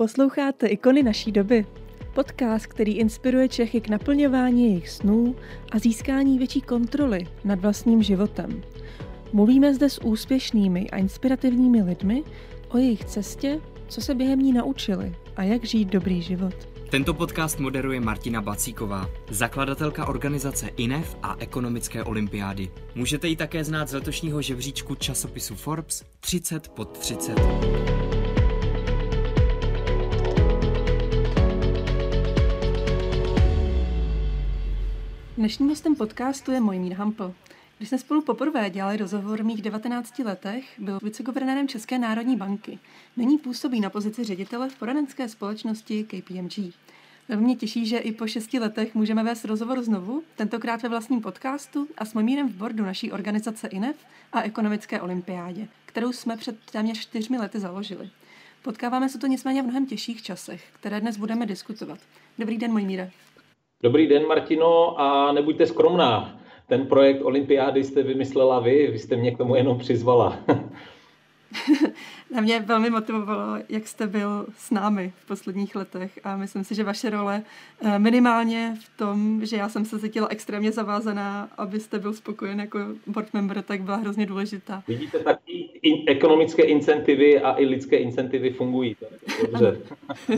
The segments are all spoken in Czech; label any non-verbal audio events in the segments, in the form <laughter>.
Posloucháte Ikony naší doby. Podcast, který inspiruje Čechy k naplňování jejich snů a získání větší kontroly nad vlastním životem. Mluvíme zde s úspěšnými a inspirativními lidmi o jejich cestě, co se během ní naučili a jak žít dobrý život. Tento podcast moderuje Martina Bacíková, zakladatelka organizace INEF a ekonomické olympiády. Můžete ji také znát z letošního žebříčku časopisu Forbes 30 pod 30. Dnešním hostem podcastu je Mojmír Hampl. Když jsme spolu poprvé dělali rozhovor v mých 19 letech, byl viceguvernérem České národní banky. Nyní působí na pozici ředitele v poradenské společnosti KPMG. Velmi mě těší, že i po šesti letech můžeme vést rozhovor znovu, tentokrát ve vlastním podcastu a s Mojmírem v bordu naší organizace INEF a ekonomické olympiádě, kterou jsme před téměř čtyřmi lety založili. Potkáváme se to nicméně v mnohem těžších časech, které dnes budeme diskutovat. Dobrý den, Mojmíre. Dobrý den, Martino, a nebuďte skromná. Ten projekt Olympiády jste vymyslela vy, vy jste mě k tomu jenom přizvala. <laughs> Na mě velmi motivovalo, jak jste byl s námi v posledních letech a myslím si, že vaše role eh, minimálně v tom, že já jsem se cítila extrémně zavázaná, abyste byl spokojen jako board member, tak byla hrozně důležitá. Vidíte, taky in, ekonomické incentivy a i lidské incentivy fungují. Dobře.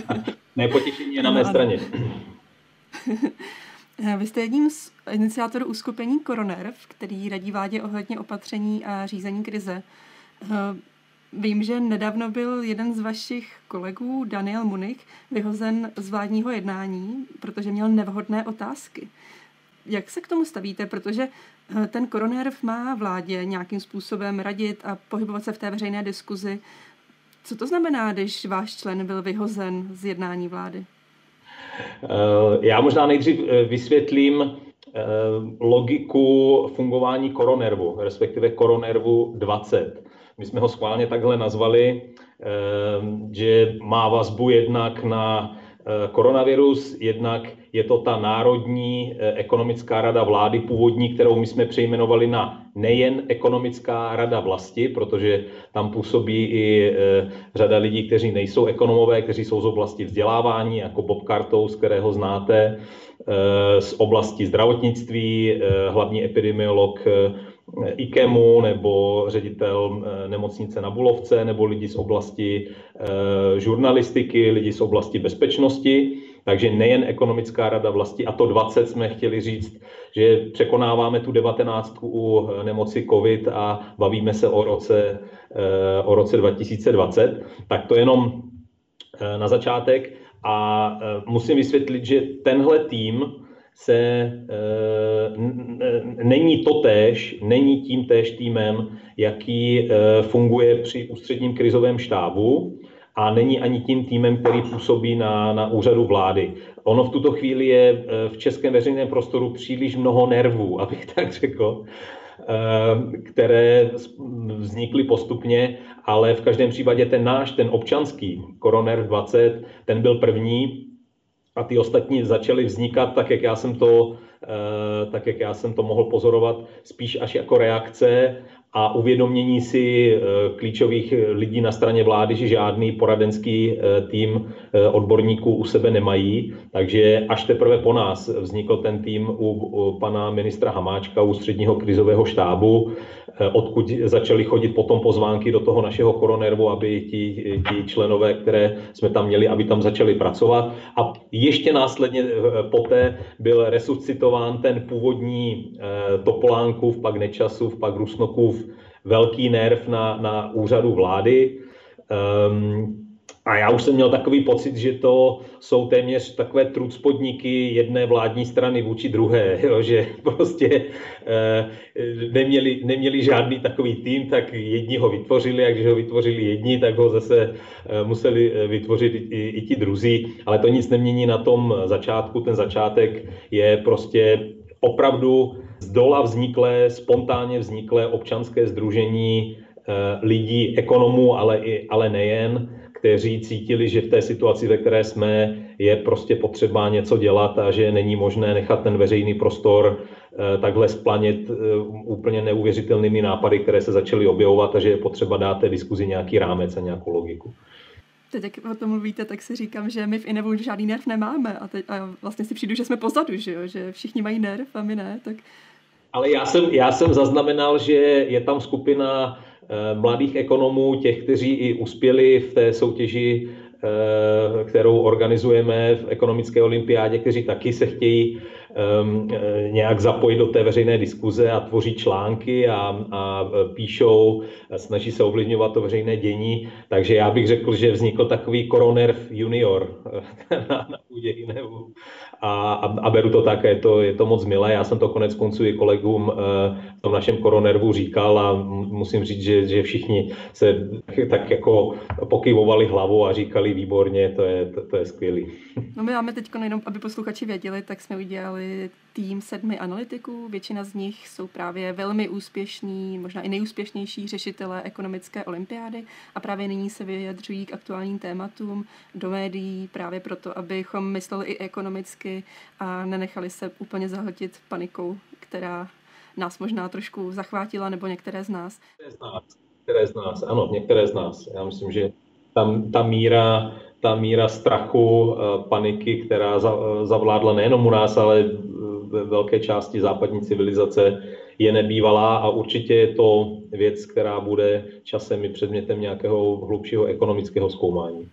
<laughs> Nepotěšení je na mé straně. <laughs> Vy jste jedním z iniciátorů uskupení Koronerv, který radí vládě ohledně opatření a řízení krize. Vím, že nedávno byl jeden z vašich kolegů, Daniel Munich, vyhozen z vládního jednání, protože měl nevhodné otázky. Jak se k tomu stavíte? Protože ten koronerv má vládě nějakým způsobem radit a pohybovat se v té veřejné diskuzi. Co to znamená, když váš člen byl vyhozen z jednání vlády? Eh, já možná nejdřív eh, vysvětlím eh, logiku fungování koronervu, respektive koronervu 20. My jsme ho schválně takhle nazvali, že má vazbu jednak na koronavirus, jednak je to ta Národní ekonomická rada vlády původní, kterou my jsme přejmenovali na nejen ekonomická rada vlasti, protože tam působí i řada lidí, kteří nejsou ekonomové, kteří jsou z oblasti vzdělávání, jako Bob Cartou, z kterého znáte, z oblasti zdravotnictví, hlavní epidemiolog IKEMu nebo ředitel nemocnice na Bulovce nebo lidi z oblasti žurnalistiky, lidi z oblasti bezpečnosti. Takže nejen ekonomická rada vlasti, a to 20 jsme chtěli říct, že překonáváme tu 19 u nemoci COVID a bavíme se o roce, o roce 2020. Tak to jenom na začátek. A musím vysvětlit, že tenhle tým se není totéž, není tím též týmem, jaký funguje při ústředním krizovém štábu a není ani tím týmem, který působí na, na úřadu vlády. Ono v tuto chvíli je v českém veřejném prostoru příliš mnoho nervů, <laughs> abych tak řekl, které vznikly postupně, ale v každém případě ten náš, ten občanský Koroner 20, ten byl první a ty ostatní začaly vznikat tak, jak já jsem to, tak jak já jsem to mohl pozorovat, spíš až jako reakce a uvědomění si klíčových lidí na straně vlády, že žádný poradenský tým odborníků u sebe nemají. Takže až teprve po nás vznikl ten tým u, u pana ministra Hamáčka, u středního krizového štábu, odkud začaly chodit potom pozvánky do toho našeho koronervu, aby ti, ti členové, které jsme tam měli, aby tam začali pracovat. A ještě následně poté byl resuscitován ten původní Topolánkův, pak Nečasův, pak Rusnokův velký nerv na, na úřadu vlády. Um, a já už jsem měl takový pocit, že to jsou téměř takové trucpodniky jedné vládní strany vůči druhé, <laughs> jo, že prostě e, neměli, neměli žádný takový tým, tak jedni ho vytvořili a když ho vytvořili jedni, tak ho zase e, museli vytvořit i, i ti druzí, ale to nic nemění na tom začátku, ten začátek je prostě opravdu z dola vzniklé, spontánně vzniklé občanské združení e, lidí, ekonomů, ale, i, ale nejen, kteří cítili, že v té situaci, ve které jsme, je prostě potřeba něco dělat a že není možné nechat ten veřejný prostor takhle splanět úplně neuvěřitelnými nápady, které se začaly objevovat a že je potřeba dát té diskuzi nějaký rámec a nějakou logiku. Teď, jak o tom mluvíte, tak si říkám, že my v Inevu žádný nerv nemáme a, teď, a vlastně si přijdu, že jsme pozadu, že, jo? že všichni mají nerv a my ne. Tak... Ale já jsem, já jsem zaznamenal, že je tam skupina eh, mladých ekonomů, těch, kteří i uspěli v té soutěži, eh, kterou organizujeme v ekonomické olympiádě, kteří taky se chtějí nějak zapojit do té veřejné diskuze a tvoří články a, a píšou, a snaží se ovlivňovat to veřejné dění. Takže já bych řekl, že vznikl takový koroner junior <laughs> na, na půdě Inevu. A, a, a beru to tak, je to, je to moc milé. Já jsem to konec konců i kolegům uh, v tom našem koronervu říkal a musím říct, že, že všichni se tak jako pokyvovali hlavou a říkali výborně, to je, to, to je skvělý. No my máme teď, jenom aby posluchači věděli, tak jsme udělali udělali tým sedmi analytiků. Většina z nich jsou právě velmi úspěšní, možná i nejúspěšnější řešitelé ekonomické olympiády a právě nyní se vyjadřují k aktuálním tématům do médií právě proto, abychom mysleli i ekonomicky a nenechali se úplně zahltit panikou, která nás možná trošku zachvátila, nebo některé z nás. Některé z nás, některé z nás ano, některé z nás. Já myslím, že tam ta míra ta míra strachu, eh, paniky, která eh, zavládla nejenom u nás, ale ve velké části západní civilizace, je nebývalá a určitě je to věc, která bude časem i předmětem nějakého hlubšího ekonomického zkoumání.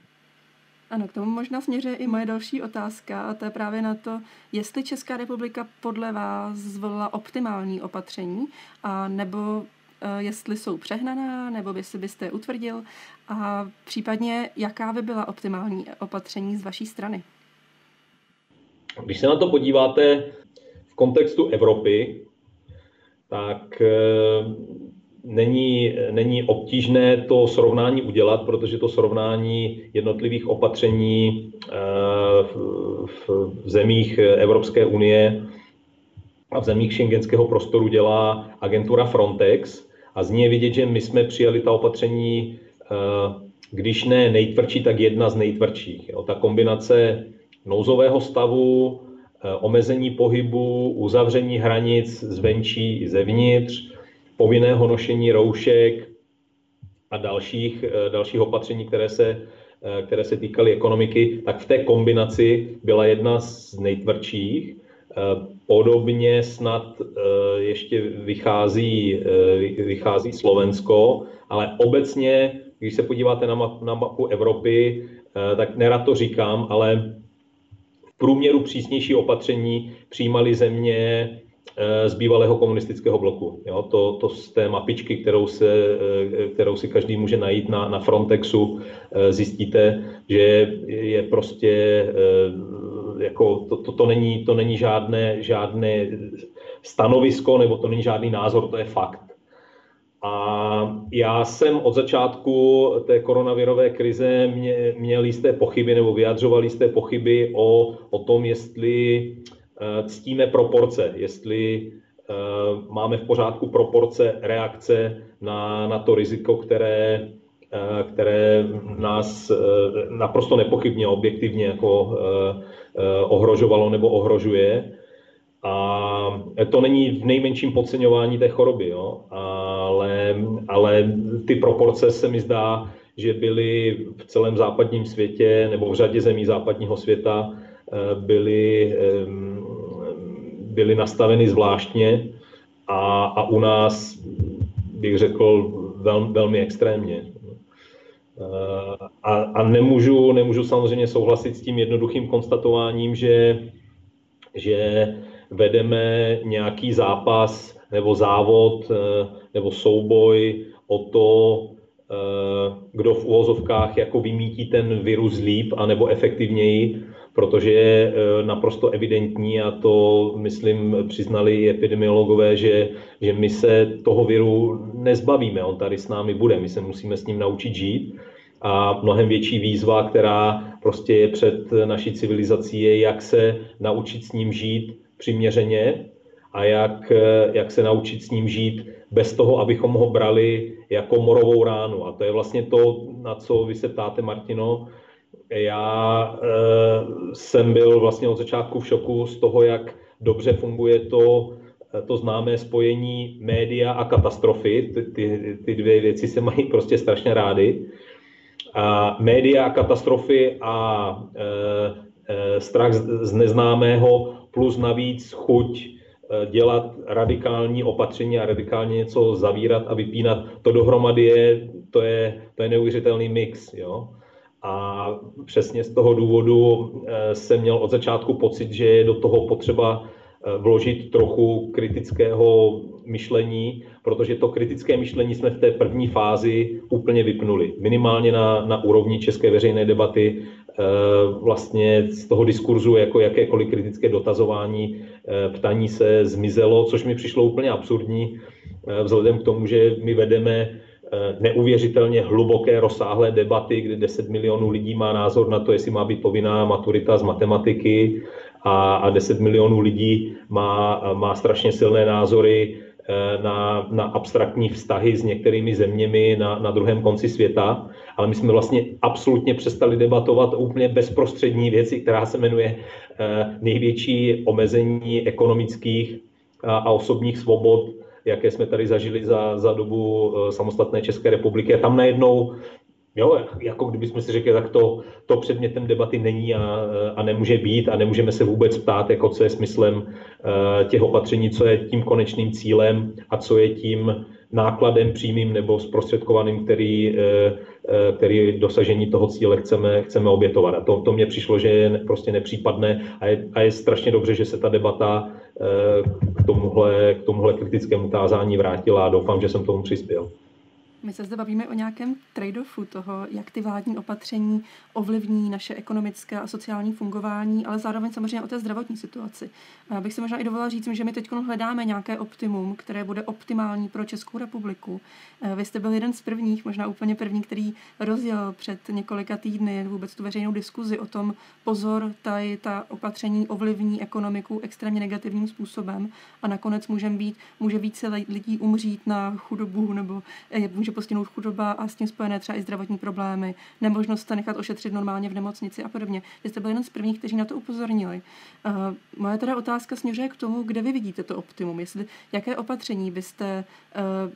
Ano, k tomu možná směřuje i moje další otázka a to je právě na to, jestli Česká republika podle vás zvolila optimální opatření a nebo Eh, jestli jsou přehnaná, nebo jestli byste je utvrdil a případně jaká by byla optimální opatření z vaší strany? Když se na to podíváte v kontextu Evropy, tak eh, není, není obtížné to srovnání udělat, protože to srovnání jednotlivých opatření eh, v, v zemích Evropské unie a v zemích šengenského prostoru dělá agentura Frontex a z ní je vidět, že my jsme přijali ta opatření, eh, když ne nejtvrdší, tak jedna z nejtvrdších. Ta kombinace nouzového stavu, eh, omezení pohybu, uzavření hranic zvenčí i zevnitř, povinného nošení roušek a dalších, eh, dalších opatření, které se, které se týkaly ekonomiky, tak v té kombinaci byla jedna z nejtvrdších. Podobně snad eh, ještě vychází, eh, vychází Slovensko, ale obecně, když se podíváte na, map, na mapu Evropy, eh, tak nerad to říkám, ale v průměru přísnější opatření přijímaly země z bývalého komunistického bloku. Jo, to, to z té mapičky, kterou, se, kterou si každý může najít na, na Frontexu, zjistíte, že je prostě jako to, to, to, není, to není žádné, žádné stanovisko nebo to není žádný názor, to je fakt. A já jsem od začátku té koronavirové krize mě, měl jisté pochyby nebo vyjadřoval jisté pochyby o, o tom, jestli uh, ctíme proporce, jestli uh, máme v pořádku proporce reakce na, na to riziko, které, uh, které nás naprosto nepochybně, objektivně jako Eh, ohrožovalo nebo ohrožuje. A to není v nejmenším podceňování té choroby, jo? Ale, ale ty proporce se mi zdá, že byly v celém západním světě nebo v řadě zemí západního světa eh, byly, byly nastaveny zvláštně a, a u nás bych řekl vel, velmi extrémně. Eh, a, a nemůžu, nemůžu samozřejmě souhlasit s tím jednoduchým konstatováním, že, že vedeme nějaký zápas nebo závod eh, nebo souboj o to, eh, kdo v uvozovkách jako vymítí ten virus líp anebo efektivněji, protože je naprosto evidentní a to, myslím, přiznali epidemiologové, že, že my se toho viru nezbavíme, on tady s námi bude, my se musíme s ním naučit žít a mnohem větší výzva, která prostě je před naší civilizací, je, jak se naučit s ním žít přiměřeně a jak, jak se naučit s ním žít bez toho, abychom ho brali jako morovou ránu. A to je vlastně to, na co vy se ptáte, Martino. Já e, jsem byl vlastně od začátku v šoku z toho, jak dobře funguje to, to známé spojení média a katastrofy. Ty, ty, ty dvě věci se mají prostě strašně rády. A média, katastrofy a e, strach z neznámého plus navíc chuť dělat radikální opatření a radikálně něco zavírat a vypínat, to dohromady je, to je, to je neuvěřitelný mix. Jo? A přesně z toho důvodu jsem měl od začátku pocit, že je do toho potřeba vložit trochu kritického myšlení, protože to kritické myšlení jsme v té první fázi úplně vypnuli. Minimálně na, na úrovni české veřejné debaty eh, vlastně z toho diskurzu jako jakékoliv kritické dotazování, eh, ptaní se zmizelo, což mi přišlo úplně absurdní, eh, vzhledem k tomu, že my vedeme neuvěřitelně hluboké, rozsáhlé debaty, kde 10 milionů lidí má názor na to, jestli má být povinná maturita z matematiky a, a 10 milionů lidí má, má strašně silné názory na, na abstraktní vztahy s některými zeměmi na, na druhém konci světa, ale my jsme vlastně absolutně přestali debatovat úplně bezprostřední věci, která se jmenuje eh, největší omezení ekonomických a, a osobních svobod, jaké jsme tady zažili za, za dobu eh, samostatné České republiky. A tam najednou Jo, jako kdybychom si řekli, tak to, to předmětem debaty není a, a nemůže být a nemůžeme se vůbec ptát, jako co je smyslem uh, těch opatření, co je tím konečným cílem a co je tím nákladem přímým nebo zprostředkovaným, který, uh, který dosažení toho cíle chceme, chceme obětovat. A to, to mně přišlo, že je prostě nepřípadné a je, a je strašně dobře, že se ta debata k tomuhle, k tomuhle kritickému tázání vrátila a doufám, že jsem tomu přispěl. My se zde bavíme o nějakém trade-offu toho, jak ty vládní opatření ovlivní naše ekonomické a sociální fungování, ale zároveň samozřejmě o té zdravotní situaci. Já bych si možná i dovolila říct, že my teď hledáme nějaké optimum, které bude optimální pro Českou republiku. Eh, vy jste byl jeden z prvních, možná úplně první, který rozjel před několika týdny vůbec tu veřejnou diskuzi o tom, pozor, tady ta opatření ovlivní ekonomiku extrémně negativním způsobem a nakonec může být, může více lidí umřít na chudobu nebo může může postihnout chudoba a s tím spojené třeba i zdravotní problémy, nemožnost se nechat ošetřit normálně v nemocnici a podobně. Vy jste byl jeden z prvních, kteří na to upozornili. Uh, moje teda otázka směřuje k tomu, kde vy vidíte to optimum. Jestli, jaké opatření byste uh,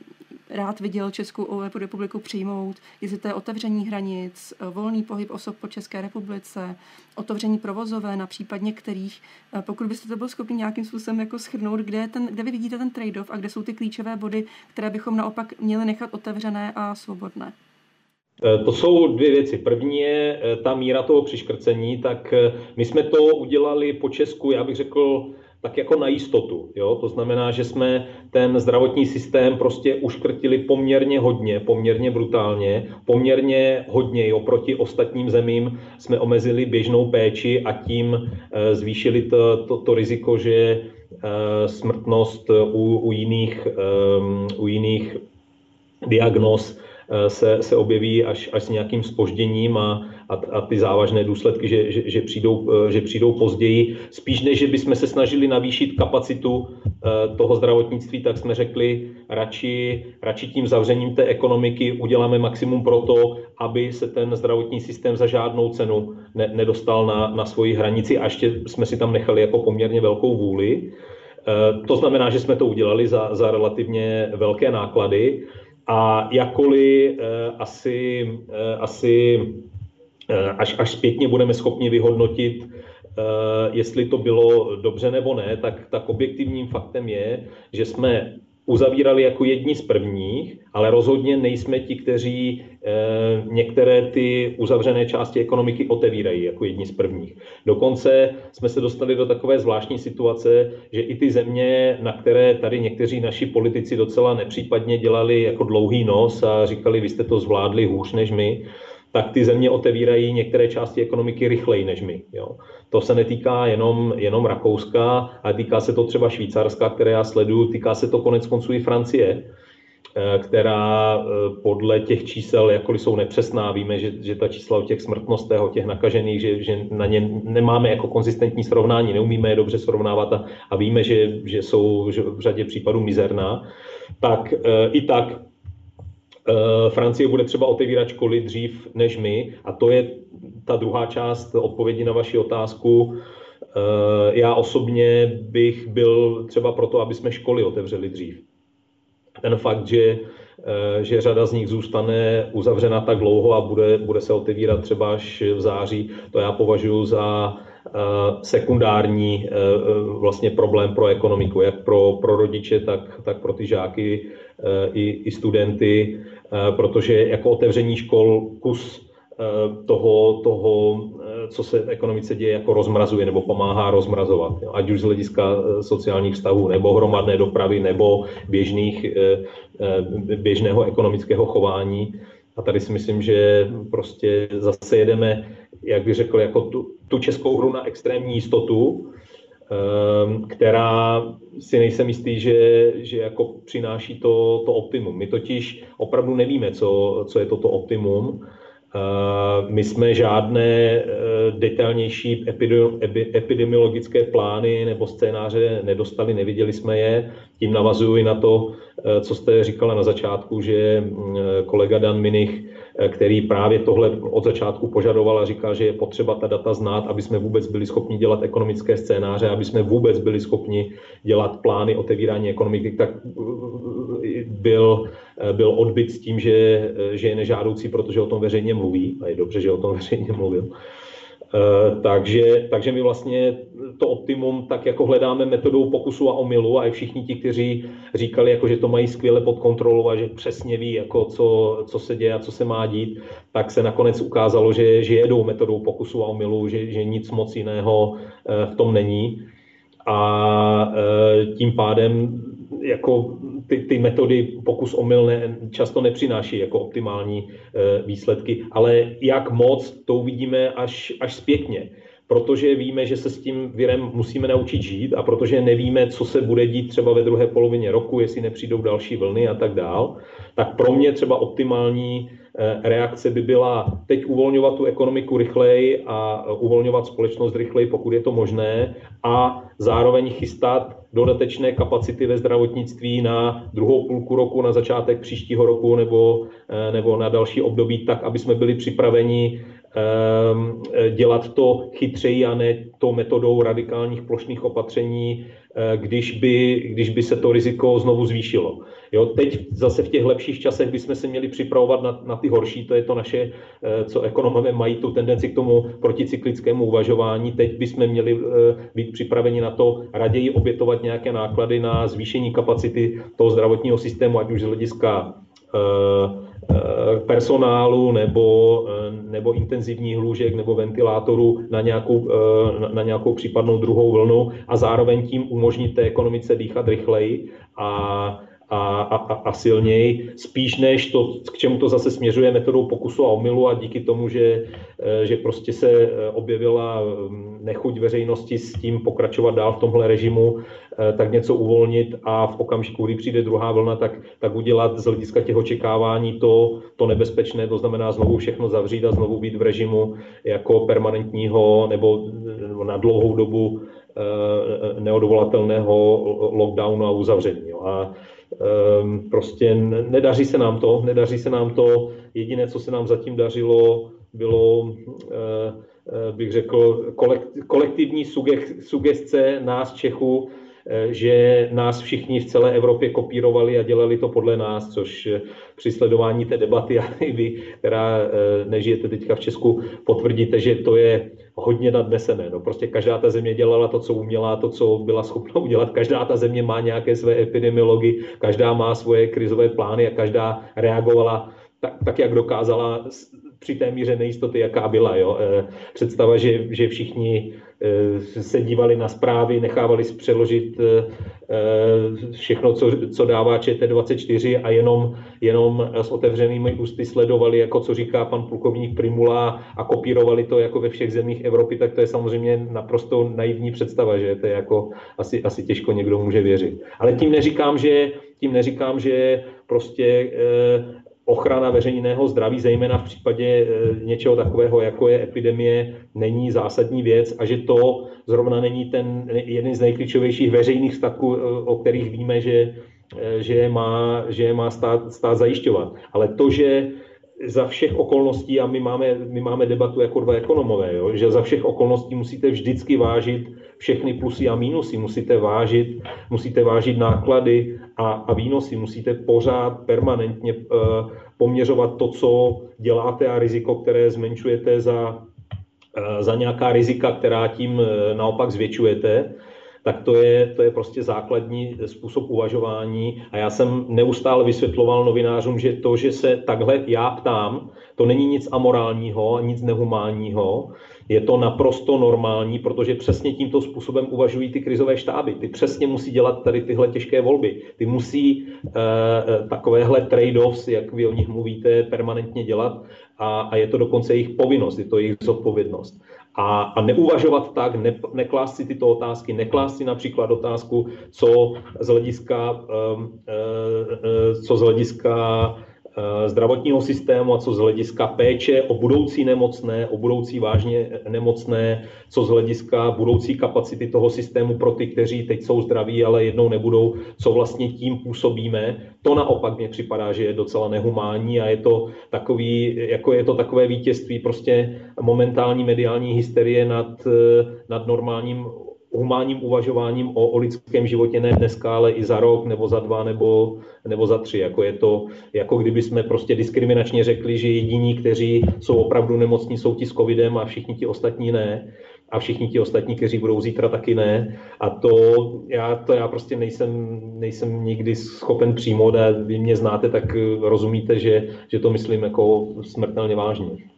rád viděl Českou republiku přijmout, jestli to je otevření hranic, volný pohyb osob po České republice, otevření provozové na případ některých. Uh, pokud byste to byl schopni nějakým způsobem jako schrnout, kde, ten, kde vy vidíte ten trade-off a kde jsou ty klíčové body, které bychom naopak měli nechat otevřené a svobodné? E, to jsou dvě věci. První je e, ta míra toho přiškrcení, tak my jsme to udělali po Česku, já bych řekl, tak jako na jistotu. Jo? To znamená, že jsme ten zdravotní systém prostě uškrtili poměrně hodně, poměrně brutálně, poměrně hodně oproti ostatním zemím jsme omezili běžnou péči a tím zvýšili to, to, to riziko, že smrtnost u, u, jiných, u jiných diagnóz eh, se, se objeví až, až s nějakým spožděním a, a, a ty závažné důsledky, že, že, že, přijdou, eh, že přijdou později. Spíš než, že bychom se snažili navýšit kapacitu eh, toho zdravotnictví, tak jsme řekli, radši, radši tím zavřením té ekonomiky uděláme maximum pro to, aby se ten zdravotní systém za žádnou cenu ne, nedostal na, na svoji hranici a ještě jsme si tam nechali jako poměrně velkou vůli. To znamená, že jsme to udělali za, za relativně velké náklady. A jakkoliv eh, asi, eh, asi eh, až, až zpětně budeme schopni vyhodnotit, jestli to bylo dobře nebo ne, tak, tak objektivním faktem je, že jsme uzavírali jako jedni z prvních, ale rozhodně nejsme ti, kteří e, některé ty uzavřené části ekonomiky otevírají jako jedni z prvních. Dokonce jsme se dostali do takové zvláštní situace, že i ty země, na které tady někteří naši politici docela nepřípadně dělali jako dlouhý nos a říkali, vy jste to zvládli hůř než my, tak ty země otevírají některé části ekonomiky rychleji než my. Jo. To se netýká jenom, jenom Rakouska, ale týká se to třeba Švýcarska, které já sleduju, týká se to konec konců i Francie, eh, která eh, podle těch čísel, jakkoliv jsou nepřesná, víme, že, že ta čísla o těch smrtnostech, o těch nakažených, že, že na ně nemáme jako konzistentní srovnání, neumíme je dobře srovnávat a, a víme, že, že jsou v řadě případů mizerná, tak e, i tak Francie bude třeba otevírat školy dřív než my a to je ta druhá část odpovědi na vaši otázku. Eh, já osobně bych byl třeba proto, aby jsme školy otevřeli dřív. Ten fakt, že že řada z nich zůstane uzavřena tak dlouho a bude, bude se otevírat třeba až v září, to já považuji za sekundární vlastně problém pro ekonomiku, jak pro, pro rodiče, tak, tak pro ty žáky i, i studenty, protože jako otevření škol kus toho, toho co se v ekonomice děje, jako rozmrazuje nebo pomáhá rozmrazovat. Ať už z hlediska eh, sociálních vztahů, nebo hromadné dopravy, nebo běžných, eh, eh, běžného ekonomického chování. A tady si myslím, že prostě zase jedeme, jak bych řekl, jako tu, tu českou hru na extrémní jistotu, která si nejsem jistý, že, že jako přináší to, to optimum. My totiž opravdu nevíme, co, co je toto optimum my jsme žádné eh, detailnější epidemiologické plány nebo scénáře nedostali, neviděli jsme je. Tím navazuji na to, eh, co jste říkala na začátku, že kolega Dan Minich Eh, který právě tohle od začátku požadoval a říkal, že je potřeba ta data znát, aby jsme vůbec byli schopni dělat ekonomické scénáře, aby jsme vůbec byli schopni dělat plány otevírání ekonomiky, tak eh, byl, eh, byl odbyt s tím, že, že je nežádoucí, protože o tom veřejně mluví a je dobře, že o tom <laughs> veřejně mluvil. Eh, takže, takže my vlastně to optimum tak jako hledáme metodou pokusu a omylu a i všichni ti, kteří říkali, jako, že to mají skvěle pod kontrolou a že přesně ví, jako, co, co se děje a co se má dít, tak se nakonec ukázalo, že, že jedou metodou pokusu a omylu, že, že nic moc jiného eh, v tom není. A eh, tím pádem jako ty, ty metody pokus omyl ne, často nepřináší jako optimální e, výsledky, ale jak moc, to uvidíme až, až zpětně. Protože víme, že se s tím virem musíme naučit žít a protože nevíme, co se bude dít třeba ve druhé polovině roku, jestli nepřijdou další vlny a tak dál, tak pro mě třeba optimální e, reakce by byla teď uvolňovat tu ekonomiku rychleji a uvolňovat společnost rychleji, pokud je to možné, a zároveň chystat dodatečné kapacity ve zdravotnictví na druhou půlku roku, na začátek příštího roku nebo, eh, nebo na další období, tak, aby jsme byli připraveni ehm, dělat to chytřeji a ne tou metodou radikálních plošných opatření, eh, když by, když by se to riziko znovu zvýšilo. Jo, teď zase v těch lepších časech bychom se měli připravovat na, na ty horší, to je to naše, eh, co ekonomové mají tu tendenci k tomu proticyklickému uvažování. Teď bychom měli být připraveni na to raději obětovat nějaké náklady na zvýšení kapacity toho zdravotního systému, ať už z hlediska eh, eh, personálu nebo, eh, nebo intenzivních lůžek nebo ventilátorů na nějakou, na nějakou případnou druhou vlnu a zároveň tím umožnit té ekonomice dýchat rychleji a a, a, a silněji, spíš než to, k čemu to zase směřuje metodou pokusu a omylu a díky tomu, že, eh, že prostě se eh, objevila mm, nechuť veřejnosti s tím pokračovat dál v tomhle režimu, eh, tak něco uvolnit a v okamžiku, kdy přijde druhá vlna, tak, tak udělat z hlediska těch očekávání to, to nebezpečné, to znamená znovu všechno zavřít a znovu být v režimu jako permanentního nebo na dlouhou dobu neodvolatelného lockdownu a uzavření. A Ehm, prostě nedaří se nám to, nedaří se nám to. Jediné, co se nám zatím dařilo, bylo, eh, eh, bych řekl, kolektivní sugestce nás Čechů, eh, že nás všichni v celé Evropě kopírovali a dělali to podle nás, což při sledování té debaty, <laughs> a vy, která nežijete teďka v Česku, potvrdíte, že to je hodně nadnesené. No prostě každá ta země dělala to, co uměla, to, co byla schopna udělat. Každá ta země má nějaké své epidemiology, každá má svoje krizové plány a každá reagovala tak, tak jak dokázala při té míře nejistoty, jaká byla. Jo. Eh, představa, že, že všichni eh, se dívali na zprávy, nechávali si přeložit eh, všechno, co, co dává ČT24 a jenom, jenom s otevřenými ústy sledovali, jako co říká pan plukovník Primula a kopírovali to jako ve všech zemích Evropy, tak to je samozřejmě naprosto naivní představa, že to je jako asi, asi těžko někdo může věřit. Ale tím neříkám, že, tím neříkám, že prostě ochrana veřejného zdraví, zejména v případě eh, něčeho takového, jako je epidemie, není zásadní věc a že to zrovna není ten jeden z nejklíčovějších veřejných statků, eh, o kterých víme, že, eh, že má, že má stát, stát zajišťovat. Ale to, že za všech okolností, a my máme, my máme debatu jako dva ekonomové, jo, že za všech okolností musíte vždycky vážit všechny plusy a mínusy, musíte vážit, musíte vážit náklady a, a výnosy, musíte pořád permanentně uh, poměřovat to, co děláte a riziko, které zmenšujete za, uh, za nějaká rizika, která tím uh, naopak zvětšujete tak to je, to je prostě základní způsob uvažování. A já jsem neustále vysvětloval novinářům, že to, že se takhle já ptám, to není nic amorálního, nic nehumánního, je to naprosto normální, protože přesně tímto způsobem uvažují ty krizové štáby. Ty přesně musí dělat tady tyhle těžké volby. Ty musí uh, takovéhle trade-offs, jak vy o nich mluvíte, permanentně dělat a, a je to dokonce jejich povinnost, je to jejich zodpovědnost a, a neuvažovat tak, ne, neklást si tyto otázky, neklást si například otázku, co z hlediska, um, uh, uh, co z hlediska Eh, zdravotního systému a co z hlediska péče o budoucí nemocné, o budoucí vážně nemocné, co z hlediska budoucí kapacity toho systému pro ty, kteří teď jsou zdraví, ale jednou nebudou, co vlastně tím působíme. To naopak mně připadá, že je docela nehumánní a je to, takový, jako je to takové vítězství prostě momentální mediální hysterie nad, eh, nad normálním humánním uvažováním o, o lidském životě ne dneska, ale i za rok, nebo za dva, nebo, nebo za tři. Jako je to, jako kdyby jsme prostě diskriminačně řekli, že jediní, kteří jsou opravdu nemocní, jsou ti s covidem a všichni ti ostatní ne. A všichni ti ostatní, kteří budou zítra, taky ne. A to já, to já prostě nejsem, nejsem nikdy schopen přijmout a vy mě znáte, tak rozumíte, že, že to myslím jako smrtelně vážně.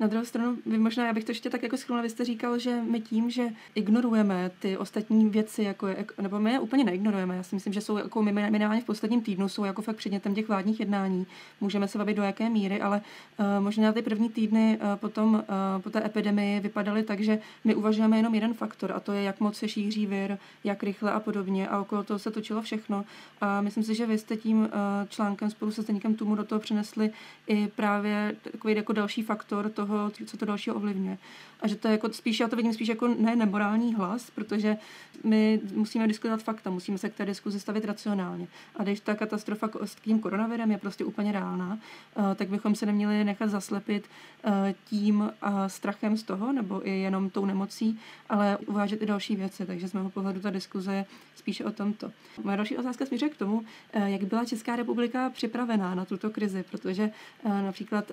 Na druhou stranu, vy možná, já bych to ještě tak jako schrnula, vy jste říkal, že my tím, že ignorujeme ty ostatní věci, jako je, nebo my je úplně neignorujeme, já si myslím, že jsou jako minimálně v posledním týdnu, jsou jako fakt předmětem těch vládních jednání. Můžeme se bavit do jaké míry, ale uh, možná ty první týdny uh, potom, uh, po té epidemii vypadaly tak, že my uvažujeme jenom jeden faktor, a to je, jak moc se šíří vir, jak rychle a podobně, a okolo toho se točilo všechno. A myslím si, že vy jste tím uh, článkem spolu se Zdeníkem Tumu do toho přinesli i právě takový jako další faktor toho, toho, co to dalšího ovlivňuje. A že to je jako spíš, já to vidím spíš jako ne nemorální hlas, protože my musíme diskutovat fakta, musíme se k té diskuzi stavit racionálně. A když ta katastrofa s tím koronavirem je prostě úplně reálná, eh, tak bychom se neměli nechat zaslepit eh, tím strachem z toho, nebo i jenom tou nemocí, ale uvážet i další věci. Takže z mého pohledu ta diskuze je spíše o tomto. Moje další otázka směřuje k tomu, eh, jak byla Česká republika připravená na tuto krizi, protože například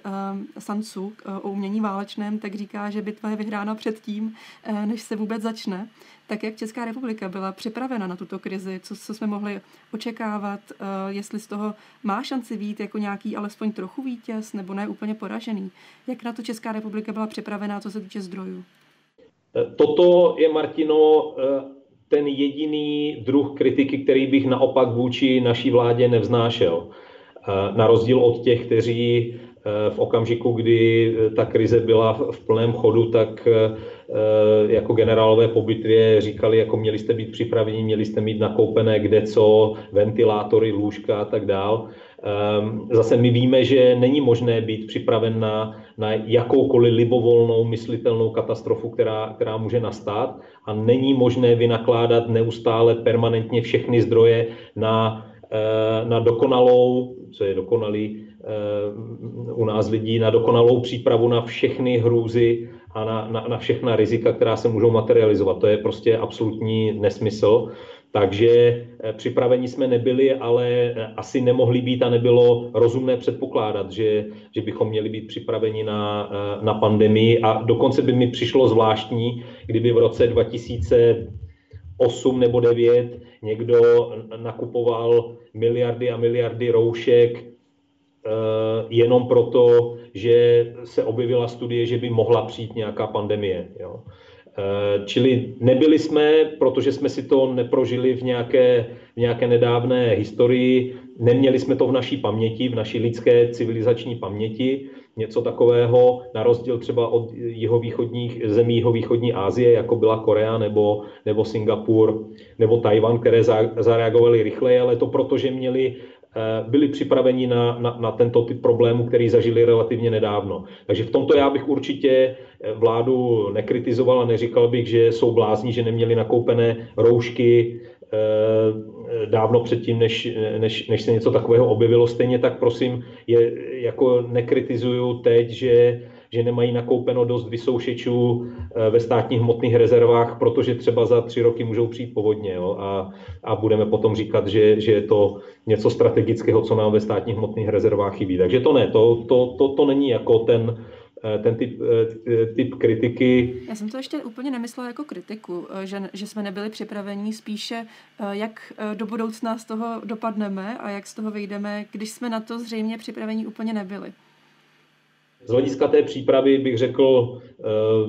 Sansu o umění válečném tak říká, že bitva je vyhrána předtím, než se vůbec začne tak jak Česká republika byla připravena na tuto krizi, co, co jsme mohli očekávat, uh, jestli z toho má šanci být jako nějaký alespoň trochu vítěz, nebo ne úplně poražený. Jak na to Česká republika byla připravená, co se týče zdrojů? Eh, toto je, Martino, eh, ten jediný druh kritiky, který bych naopak vůči naší vládě nevznášel. Na rozdíl od těch, kteří v okamžiku, kdy ta krize byla v plném chodu, tak Eh, jako generálové po bitvě říkali, jako měli jste být připraveni, měli jste mít nakoupené kde co, ventilátory, lůžka a tak dál. Ehm, zase my víme, že není možné být připraven na, na jakoukoliv libovolnou myslitelnou katastrofu, která, která může nastat a není možné vynakládat neustále permanentně všechny zdroje na, eh, na dokonalou, co je dokonalý eh, u nás lidí, na dokonalou přípravu na všechny hrůzy a na, na, na všechna rizika, která se můžou materializovat. To je prostě absolutní nesmysl. Takže eh, připraveni jsme nebyli, ale eh, asi nemohli být a nebylo rozumné předpokládat, že, že bychom měli být připraveni na, eh, na pandemii. A dokonce by mi přišlo zvláštní, kdyby v roce 2008 nebo 2009 někdo nakupoval miliardy a miliardy roušek jenom proto, že se objevila studie, že by mohla přijít nějaká pandemie. Jo. Eh, čili nebyli jsme, protože jsme si to neprožili v nějaké, v nějaké nedávné historii, neměli jsme to v naší paměti, v naší lidské civilizační paměti, něco takového, na rozdíl třeba od jihovýchodních zemí jihovýchodní Asie, jako byla Korea nebo, nebo Singapur nebo Tajvan, které zareagovaly rychleji, ale to proto, že měli Eh, byli připraveni na, na, na tento typ problému, který zažili relativně nedávno. Takže v tomto já bych určitě eh, vládu nekritizoval a neříkal bych, že jsou blázni, že neměli nakoupené roušky, dávno předtím, než, než, než se něco takového objevilo. Stejně tak prosím, je, jako nekritizuju teď, že že nemají nakoupeno dost vysoušečů eh, ve státních hmotných rezervách, protože třeba za tři roky můžou přijít povodně jo, a, a budeme potom říkat, že, že je to něco strategického, co nám ve státních hmotných rezervách chybí. Takže to ne, to, to, to, to není jako ten, eh, ten typ, eh, typ kritiky. Já jsem to ještě úplně nemyslela jako kritiku, že, že jsme nebyli připraveni spíše, jak do budoucna z toho dopadneme a jak z toho vyjdeme, když jsme na to zřejmě připraveni úplně nebyli. Z hlediska té přípravy bych řekl, eh,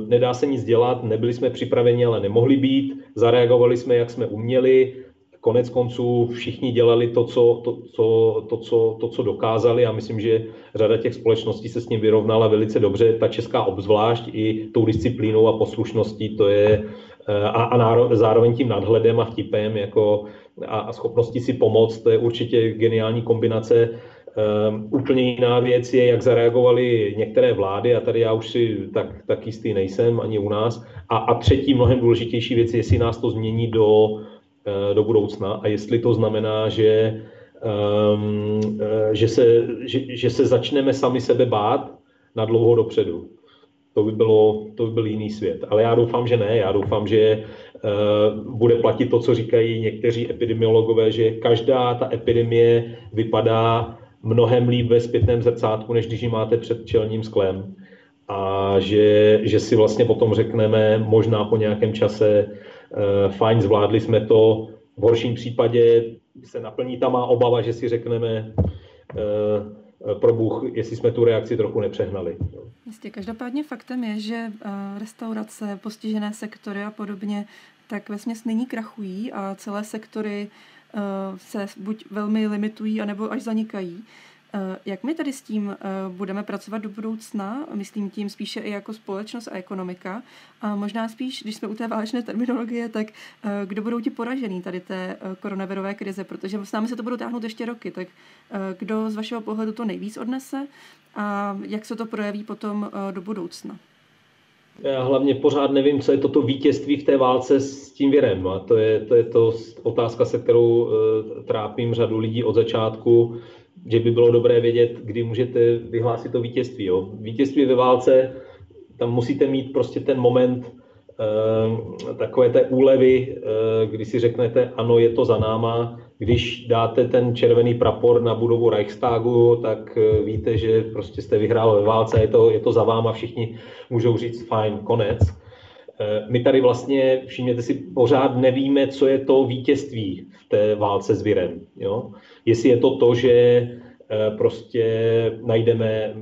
nedá se nic dělat, nebyli jsme připraveni, ale nemohli být, zareagovali jsme, jak jsme uměli, konec konců všichni dělali to, co, to, co, to, co, to, co dokázali a myslím, že řada těch společností se s ním vyrovnala velice dobře. Ta česká obzvlášť i tou disciplínou a poslušností, to je eh, a, a náro, zároveň tím nadhledem a vtipem jako, a, a schopností si pomoct, to je určitě geniální kombinace Um, úplně jiná věc je, jak zareagovaly některé vlády, a tady já už si tak, tak jistý nejsem ani u nás. A, a třetí, mnohem důležitější věc je, jestli nás to změní do, uh, do budoucna a jestli to znamená, že, um, že, se, že, že se začneme sami sebe bát na dlouho dopředu. To by, bylo, to by byl jiný svět. Ale já doufám, že ne. Já doufám, že uh, bude platit to, co říkají někteří epidemiologové, že každá ta epidemie vypadá mnohem líp ve zpětném zrcátku, než když ji máte před čelním sklem. A že, že si vlastně potom řekneme, možná po nějakém čase, uh, fajn, zvládli jsme to, v horším případě se naplní ta má obava, že si řekneme, uh, pro Bůh, jestli jsme tu reakci trochu nepřehnali. Jistě, každopádně faktem je, že restaurace, postižené sektory a podobně, tak ve směs nyní krachují a celé sektory Eh, se buď velmi limitují, anebo až zanikají. Eh, jak my tady s tím eh, budeme pracovat do budoucna? Myslím tím spíše i jako společnost a ekonomika. A možná spíš, když jsme u té válečné terminologie, tak kdo budou ti poražený tady té koronavirové krize? Protože s námi se to budou táhnout ještě roky. Tak kdo z vašeho pohledu to nejvíc odnese a jak se to projeví potom do budoucna? Já hlavně pořád nevím, co je toto vítězství v té válce s tím věrem. A to je, to je to otázka, se kterou uh, trápím řadu lidí od začátku, že by bylo dobré vědět, kdy můžete vyhlásit to vítězství. Jo. Vítězství ve válce, tam musíte mít prostě ten moment uh, takové té úlevy, uh, kdy si řeknete, ano, je to za náma, když dáte ten červený prapor na budovu Reichstagu, tak eh, víte, že prostě jste vyhrál ve válce, je to, je to za váma, všichni můžou říct fajn, konec. Eh, my tady vlastně, všimněte si, pořád nevíme, co je to vítězství v té válce s virem. Jo? Jestli je to to, že eh, prostě najdeme,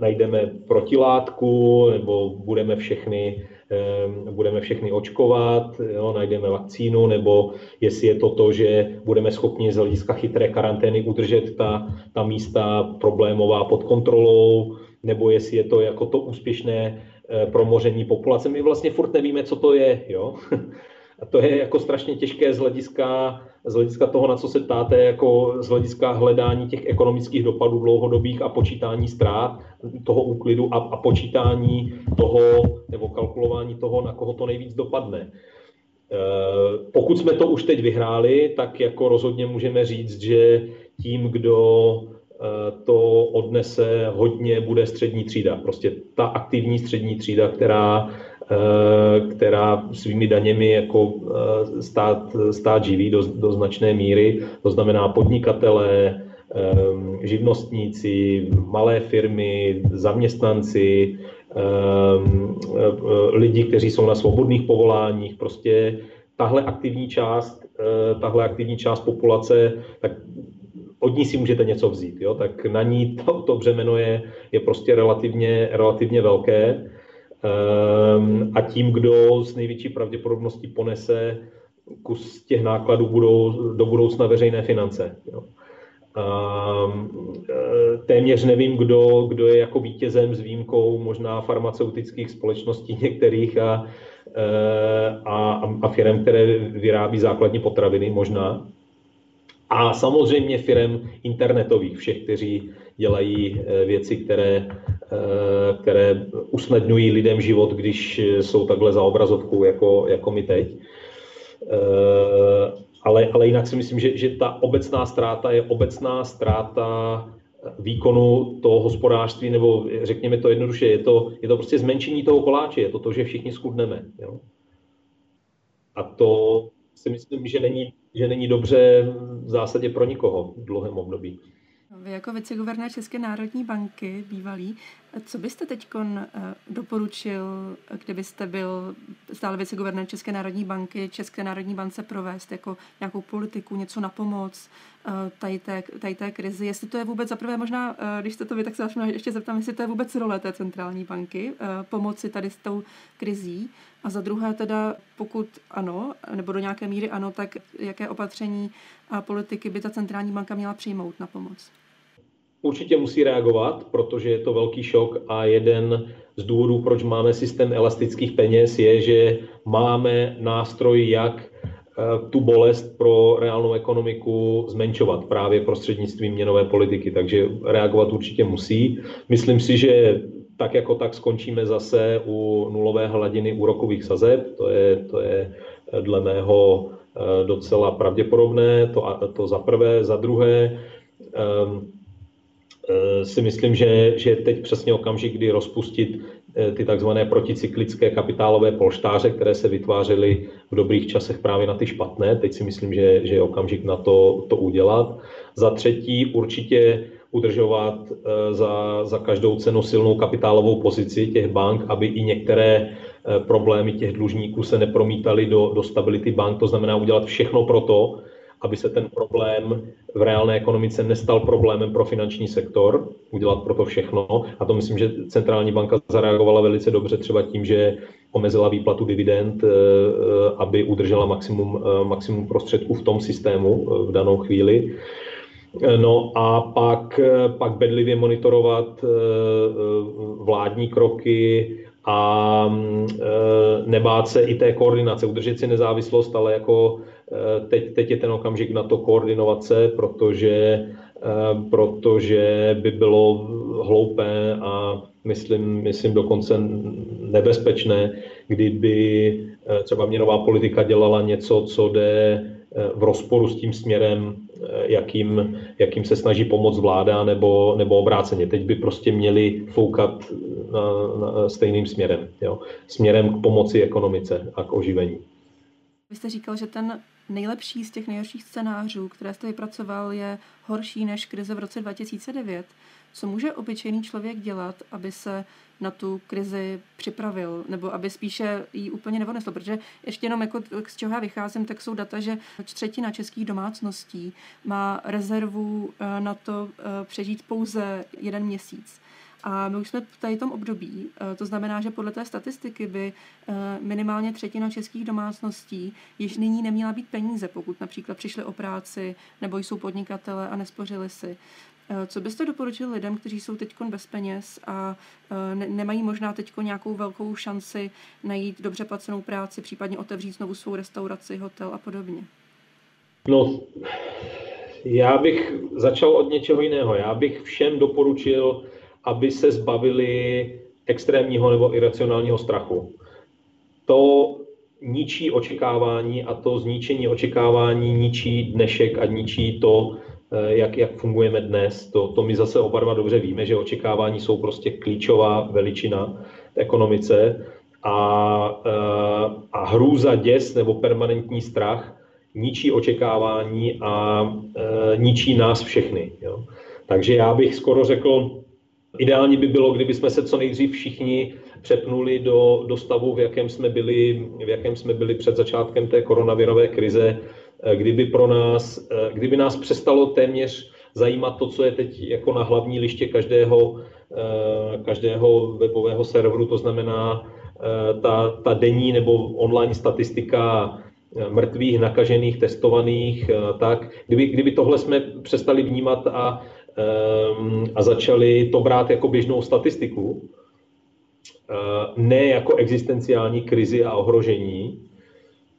najdeme protilátku, nebo budeme všechny budeme všechny očkovat, jo, najdeme vakcínu, nebo jestli je to to, že budeme schopni z hlediska chytré karantény udržet ta, ta místa problémová pod kontrolou, nebo jestli je to jako to úspěšné eh, promoření populace. My vlastně furt nevíme, co to je. Jo? <laughs> A to je jako strašně těžké z hlediska, z hlediska toho, na co se ptáte, jako z hlediska hledání těch ekonomických dopadů dlouhodobých a počítání ztrát, toho úklidu a, a počítání toho, nebo kalkulování toho, na koho to nejvíc dopadne. E, pokud jsme to už teď vyhráli, tak jako rozhodně můžeme říct, že tím, kdo e, to odnese hodně, bude střední třída. Prostě ta aktivní střední třída, která která svými daněmi jako eh, stát, stát živí do, do značné míry, to znamená podnikatelé, eh, živnostníci, malé firmy, zaměstnanci, lidi, kteří jsou na svobodných povoláních, prostě tahle aktivní část, tahle aktivní část populace, tak od ní si můžete něco vzít, jo? tak na ní to, to břemeno je, je prostě relativně, relativně velké. Ehm, a tím, kdo s největší pravděpodobností ponese kus těch nákladů, budou do budoucna veřejné finance. Jo. Ehm, e, téměř nevím, kdo, kdo je jako vítězem s výjimkou možná farmaceutických společností některých a, e, a, a firm, které vyrábí základní potraviny možná. A samozřejmě firm internetových, všech, kteří dělají e, věci, které Eh, které usnadňují lidem život, když jsou takhle za obrazovkou, jako, jako my teď. ale, ale jinak si myslím, že, že ta obecná ztráta je obecná ztráta výkonu toho hospodářství, nebo řekněme to jednoduše, je to, je to prostě zmenšení toho koláče, je to to, že všichni skudneme. Jo? A to si myslím, že není, že není dobře v zásadě pro nikoho v dlouhém období. Vy jako viceguvernér České národní banky, bývalý, co byste teď eh, doporučil, kdybyste byl stále viceguvernér České národní banky, České národní bance provést jako nějakou politiku, něco na pomoc eh, tady té, tady té krizi? Jestli to je vůbec zaprvé možná, eh, když jste to vy, tak se vás ještě zeptám, jestli to je vůbec role té centrální banky, pomoci tady s tou krizí. A za druhé teda, pokud ano, nebo do nějaké míry ano, tak jaké opatření a politiky by ta centrální banka měla přijmout na pomoc? Určitě musí reagovat, protože je to velký šok a jeden z důvodů, proč máme systém elastických peněz, je, že máme nástroj, jak eh, tu bolest pro reálnou ekonomiku zmenšovat právě prostřednictvím měnové politiky, takže reagovat určitě musí. Myslím si, že tak jako tak skončíme zase u nulové hladiny úrokových sazeb, to je, to je eh, dle mého eh, docela pravděpodobné, to, to za prvé. Za druhé, um, si myslím, že, že teď přesně okamžik, kdy rozpustit eh, ty takzvané proticyklické kapitálové polštáře, které se vytvářely v dobrých časech právě na ty špatné. Teď si myslím, že, že je okamžik na to, to udělat. Za třetí určitě udržovat eh, za, za každou cenu silnou kapitálovou pozici těch bank, aby i některé problémy těch dlužníků se nepromítaly do, do stability bank. To znamená udělat všechno pro to, aby se ten problém v reálné ekonomice nestal problémem pro finanční sektor, udělat pro to všechno. A to myslím, že centrální banka zareagovala velice dobře třeba tím, že omezila výplatu dividend, eh, eh, aby udržela maximum, eh, maximum prostředků v tom systému v danou chvíli. No a pak, pak bedlivě monitorovat vládní kroky a nebát se i té koordinace, udržet si nezávislost, ale jako teď, teď je ten okamžik na to koordinovat se, protože, eh, protože by bylo hloupé a myslím, myslím dokonce nebezpečné, kdyby eh, třeba měnová politika dělala něco, co jde v rozporu s tím směrem, jakým, jakým se snaží pomoct vláda, nebo, nebo obráceně. Teď by prostě měli foukat na, na stejným směrem. Jo? Směrem k pomoci ekonomice a k oživení. Vy jste říkal, že ten nejlepší z těch nejhorších scénářů, které jste vypracoval, je horší než krize v roce 2009. Co může obyčejný člověk dělat, aby se na tu krizi připravil, nebo aby spíše ji úplně nevonesl, protože ještě jenom jako z čeho já vycházím, tak jsou data, že třetina českých domácností má rezervu eh, na to eh, přežít pouze jeden měsíc. A my už jsme v tady tom období, eh, to znamená, že podle té statistiky by eh, minimálně třetina českých domácností již nyní neměla být peníze, pokud například přišli o práci nebo jsou podnikatele a nespořili si. Eh, co byste doporučil lidem, kteří jsou teď bez peněz a ne- nemají možná teď nějakou velkou šanci najít dobře placenou práci, případně otevřít znovu svou restauraci, hotel a podobně? No, já bych začal od něčeho jiného. Já bych všem doporučil aby se zbavili extrémního nebo iracionálního strachu. To ničí očekávání a to zničení očekávání ničí dnešek a ničí to, eh, jak, jak fungujeme dnes. To, to my zase oba dva dobře víme, že očekávání jsou prostě klíčová veličina v ekonomice a, eh, a hrůza, děs nebo permanentní strach ničí očekávání a e, ničí nás všechny. Jo. Takže já bych skoro řekl, Ideální by bylo, kdyby jsme se co nejdřív všichni přepnuli do, do stavu, v jakém, jsme byli, v jakém jsme byli před začátkem té koronavirové krize, eh, kdyby pro nás, eh, kdyby nás přestalo téměř zajímat to, co je teď jako na hlavní liště každého, eh, každého webového serveru, to znamená ta, ta denní nebo online statistika mrtvých, nakažených, testovaných, tak kdyby, kdyby tohle jsme přestali vnímat a a začali to brát jako běžnou statistiku, eh, ne jako existenciální krizi a ohrožení,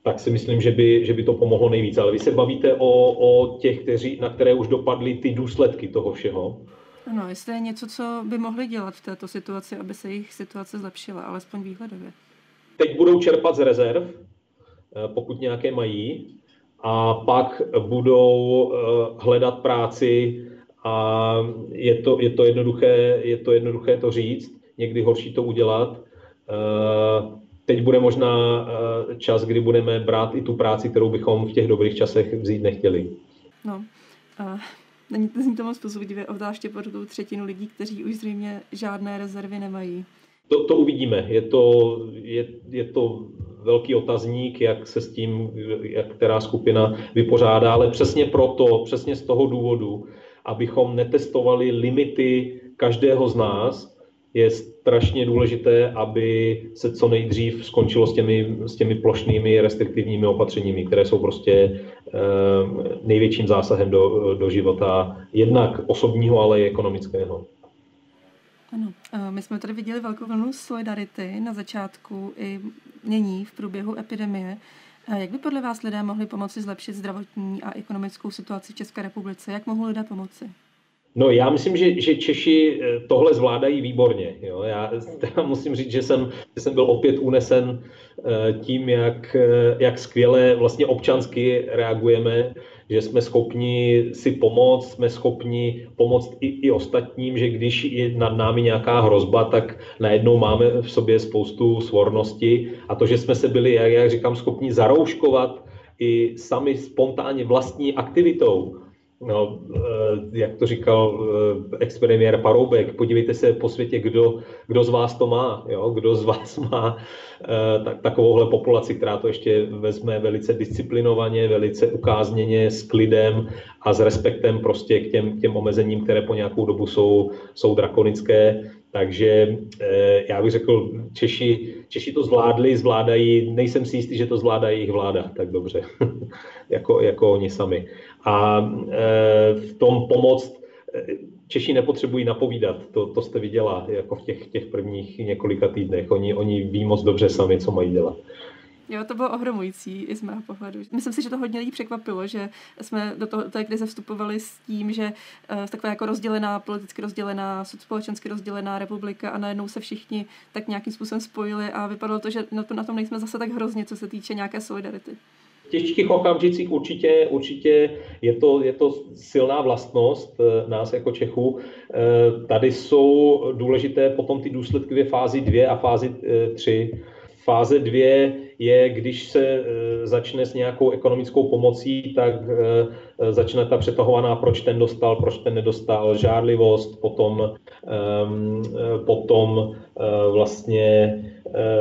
tak si myslím, že by, že by to pomohlo nejvíc. Ale vy se bavíte o, o těch, kteří, na které už dopadly ty důsledky toho všeho. Ano, jestli je něco, co by mohli dělat v této situaci, aby se jejich situace zlepšila, alespoň výhledově. Teď budou čerpat z rezerv, pokud nějaké mají, a pak budou hledat práci a je to, je to, jednoduché, je to jednoduché to říct, někdy horší to udělat. Teď bude možná čas, kdy budeme brát i tu práci, kterou bychom v těch dobrých časech vzít nechtěli. No, není to, zní to moc pozbudivě, obzvláště pro tu třetinu lidí, kteří už zřejmě žádné rezervy nemají. To, to uvidíme. Je to, je, je to velký otazník, jak se s tím, jak která skupina vypořádá, ale přesně proto, přesně z toho důvodu, abychom netestovali limity každého z nás, je strašně důležité, aby se co nejdřív skončilo s těmi, s těmi plošnými restriktivními opatřeními, které jsou prostě eh, největším zásahem do, do života, jednak osobního, ale i ekonomického. Ano, my jsme tady viděli velkou vlnu solidarity na začátku i nyní v průběhu epidemie. Jak by podle vás lidé mohli pomoci zlepšit zdravotní a ekonomickou situaci v České republice? Jak mohou lidé pomoci? No já myslím, že, že Češi eh, tohle zvládají výborně. Jo. Já teda musím říct, že jsem, že jsem byl opět unesen eh, tím, jak, eh, jak skvěle vlastně občansky reagujeme, že jsme schopni si pomoct, jsme schopni pomoct i, i ostatním, že když je nad námi nějaká hrozba, tak najednou máme v sobě spoustu svornosti. A to, že jsme se byli, jak, jak říkám, schopni zarouškovat i sami spontánně vlastní aktivitou, no, eh, jak to říkal eh, ex-premiér Paroubek, podívejte se po světě, kdo, kdo z vás to má, jo? kdo z vás <laughs> má eh, tak, takovouhle populaci, která to ještě vezme velice disciplinovaně, velice ukázněně, s klidem a s respektem prostě k těm, k těm omezením, které po nějakou dobu jsou, jsou drakonické. Takže já bych řekl, Češi, Češi to zvládli, zvládají, nejsem si jistý, že to zvládá jejich vláda tak dobře, <laughs> jako, jako oni sami a e, v tom pomoct. E, Češi nepotřebují napovídat, to, to jste viděla jako v těch, těch prvních několika týdnech. Oni, oni ví moc dobře sami, co mají dělat. Jo, to bylo ohromující i z mého pohledu. Myslím si, že to hodně lidí překvapilo, že jsme do toho, té krize vstupovali s tím, že uh, taková jako rozdělená, politicky rozdělená, společensky rozdělená republika a najednou se všichni tak nějakým způsobem spojili a vypadalo to, že na, to, na tom nejsme zase tak hrozně, co se týče nějaké solidarity těžkých okamžicích určitě, určitě je, to, je to silná vlastnost eh, nás jako Čechů. Eh, tady jsou důležité potom ty důsledky ve fázi 2 a fázi 3. Eh, Fáze 2 je, když se začne s nějakou ekonomickou pomocí, tak začne ta přetahovaná, proč ten dostal, proč ten nedostal, žádlivost, potom, ehm, potom vlastně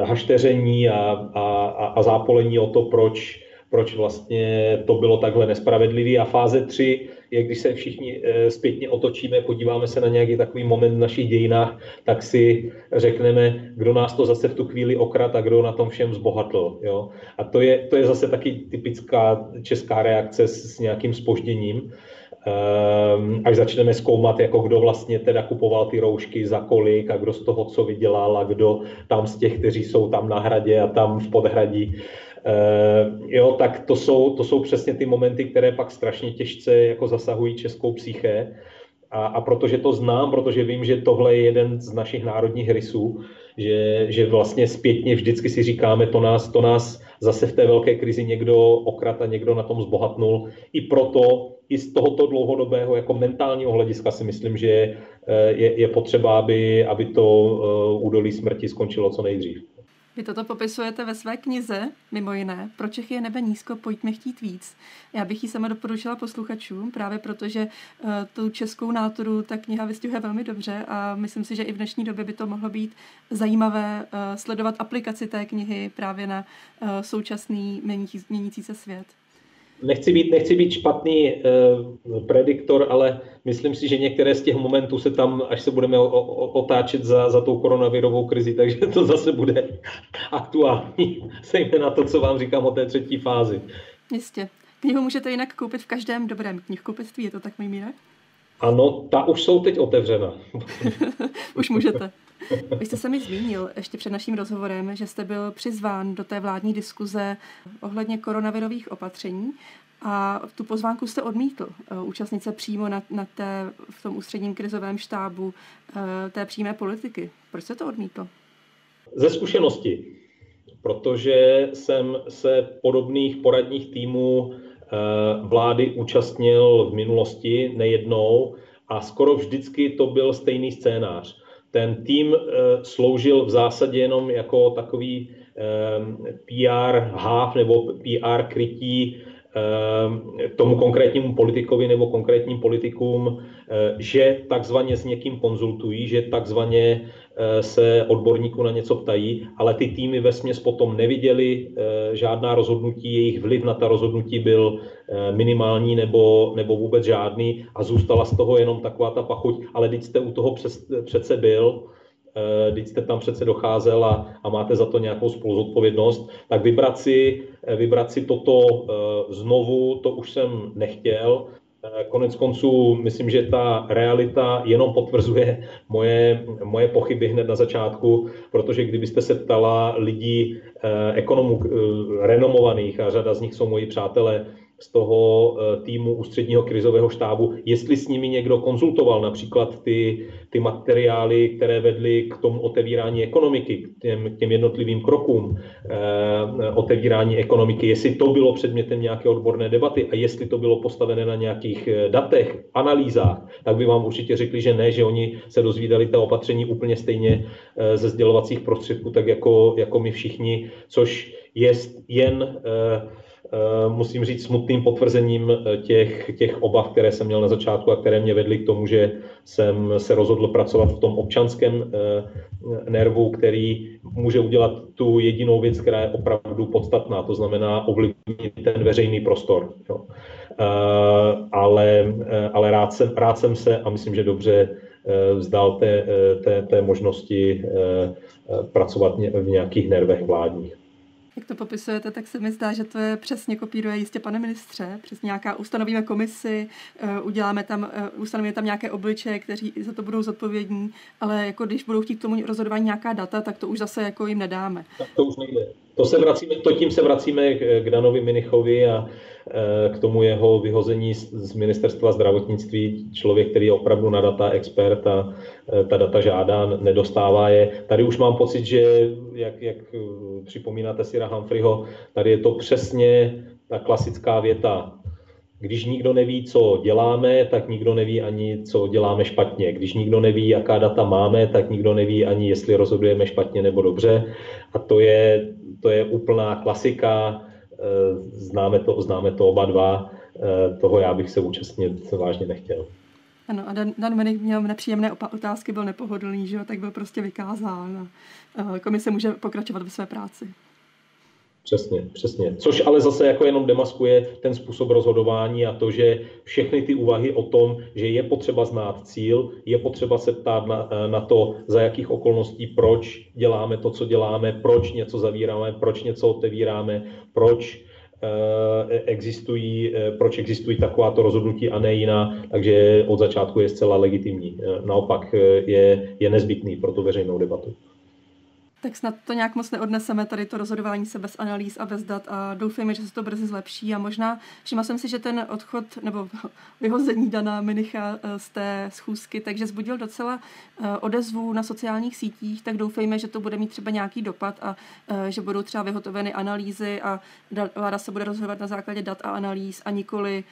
hašteření a, a, a zápolení o to, proč proč vlastně to bylo takhle nespravedlivé. A fáze 3 je, když se všichni eh, zpětně otočíme, podíváme se na nějaký takový moment v našich dějinách, tak si řekneme, kdo nás to zase v tu chvíli okrat a kdo na tom všem zbohatl. Jo? A to je, to je zase taky typická česká reakce s, s nějakým spožděním. Um, až začneme zkoumat, jako kdo vlastně teda kupoval ty roušky, za kolik a kdo z toho co vydělal a kdo tam z těch, kteří jsou tam na hradě a tam v podhradí jo, tak to jsou, to jsou přesně ty momenty, které pak strašně těžce jako zasahují českou psyché. A, a protože to znám, protože vím, že tohle je jeden z našich národních rysů, že, že vlastně zpětně vždycky si říkáme, to nás, to nás zase v té velké krizi někdo okrat a někdo na tom zbohatnul. I proto, i z tohoto dlouhodobého jako mentálního hlediska si myslím, že eh, je, je potřeba, aby, aby to uh, údolí smrti skončilo co nejdřív. Vy toto popisujete ve své knize, mimo jiné, Pro Čechy je nebe nízko, pojďme chtít víc. Já bych ji sama doporučila posluchačům, právě protože uh, tu českou náturu ta kniha vystihuje velmi dobře a myslím si, že i v dnešní době by to mohlo být zajímavé uh, sledovat aplikaci té knihy právě na uh, současný měnící, měnící se svět nechci být, nechci být špatný uh, prediktor, ale myslím si, že některé z těch momentů se tam, až se budeme o, o, otáčet za, za tou koronavirovou krizi, takže to zase bude aktuální, <laughs> na to, co vám říkám o té třetí fázi. Jistě. Knihu můžete jinak koupit v každém dobrém knihkupectví, je to tak, můj míre? Ano, ta už jsou teď otevřena. <laughs> už můžete. Vy jste se mi zmínil ještě před naším rozhovorem, že jste byl přizván do té vládní diskuze ohledně koronavirových opatření a tu pozvánku jste odmítl. Eh, účastnit se přímo na, na té, v tom ústředním krizovém štábu eh, té přímé politiky. Proč jste to odmítl? Ze zkušenosti. protože jsem se podobných poradních týmů vlády účastnil v minulosti nejednou a skoro vždycky to byl stejný scénář. Ten tým sloužil v zásadě jenom jako takový PR háv nebo PR krytí tomu konkrétnímu politikovi nebo konkrétním politikům, že takzvaně s někým konzultují, že takzvaně Eh, se odborníků na něco ptají, ale ty týmy ve směs potom neviděli eh, žádná rozhodnutí, jejich vliv na ta rozhodnutí byl eh, minimální nebo, nebo vůbec žádný a zůstala z toho jenom taková ta pachuť, ale když jste u toho přes, přece byl, když jste tam přece docházel a, a máte za to nějakou spoluzodpovědnost, tak vybrat si, vybrat si toto znovu, to už jsem nechtěl, Eh, konec konců, myslím, že ta realita jenom potvrzuje moje, moje pochyby hned na začátku, protože kdybyste se ptala lidí, eh, ekonomů eh, renomovaných, a řada z nich jsou moji přátelé, z toho eh, týmu ústředního krizového štábu, jestli s nimi někdo konzultoval například ty, ty materiály, které vedly k tomu otevírání ekonomiky, k těm, k těm jednotlivým krokům eh, otevírání ekonomiky, jestli to bylo předmětem nějaké odborné debaty a jestli to bylo postavené na nějakých eh, datech, analýzách, tak by vám určitě řekli, že ne, že oni se dozvídali ta opatření úplně stejně eh, ze sdělovacích prostředků, tak jako, jako my všichni, což je jen eh, musím říct, smutným potvrzením eh, těch, těch obav, které jsem měl na začátku a které mě vedly k tomu, že jsem se rozhodl pracovat v tom občanském eh, nervu, který může udělat tu jedinou věc, která je opravdu podstatná, to znamená ovlivnit ten veřejný prostor. Jo. Ale, ale rád, jsem, rád jsem se a myslím, že dobře vzdal té, té, té možnosti pracovat v nějakých nervech vládních. Jak to popisujete, tak se mi zdá, že to je přesně kopíruje jistě pane ministře. Přesně nějaká, ustanovíme komisi, eh, uděláme tam, eh, ustanovíme tam nějaké obličeje, kteří za to budou zodpovědní, ale jako když budou chtít k tomu rozhodování nějaká data, tak to už zase jako jim nedáme. Tak to už nejde. To, se vracíme, to tím se vracíme k Danovi Minichovi a eh, k tomu jeho vyhození z ministerstva zdravotnictví. Člověk, který je opravdu na data expert a eh, ta data žádá, nedostává je. Tady už mám pocit, že, jak, jak eh, připomínáte si Humphreyho, tady je to přesně ta klasická věta. Když nikdo neví, co děláme, tak nikdo neví ani, co děláme špatně. Když nikdo neví, jaká data máme, tak nikdo neví ani, jestli rozhodujeme špatně nebo dobře. A to je to je úplná klasika, eh, známe to, známe to oba dva, eh, toho já bych se účastnit vážně nechtěl. Ano, a Dan, Dan Menik měl nepříjemné otázky, byl nepohodlný, že jo, tak byl prostě vykázán a komise může pokračovat ve své práci. Přesně, přesně. Což ale zase jako jenom demaskuje ten způsob rozhodování a to, že všechny ty úvahy o tom, že je potřeba znát cíl, je potřeba se ptát na, na to, za jakých okolností, proč děláme to, co děláme, proč něco zavíráme, proč něco otevíráme, proč eh, existují, eh, proč existují takováto rozhodnutí a ne jiná, takže od začátku je zcela legitimní. Eh, naopak je, je nezbytný pro tu veřejnou debatu. Tak snad to nějak moc neodneseme, tady to rozhodování se bez analýz a bez dat a doufejme, že se to brzy zlepší a možná všimla jsem si, že ten odchod nebo <laughs> vyhození Dana Minicha eh, z té schůzky, takže zbudil docela eh, odezvu na sociálních sítích, tak doufejme, že to bude mít třeba nějaký dopad a eh, že budou třeba vyhotoveny analýzy a vláda se bude rozhodovat na základě dat a analýz a nikoli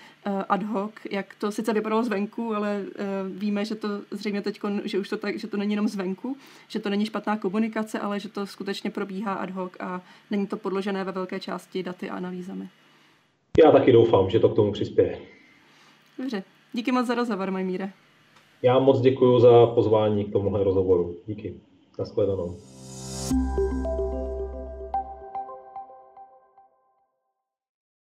ad hoc, jak to sice vypadalo zvenku, ale víme, že to zřejmě teď, že už to tak, že to není jenom zvenku, že to není špatná komunikace, ale že to skutečně probíhá ad hoc a není to podložené ve velké části daty a analýzami. Já taky doufám, že to k tomu přispěje. Dobře, díky moc za rozhovor, Majmíre. Já moc děkuji za pozvání k tomuhle rozhovoru. Díky. Naschledanou.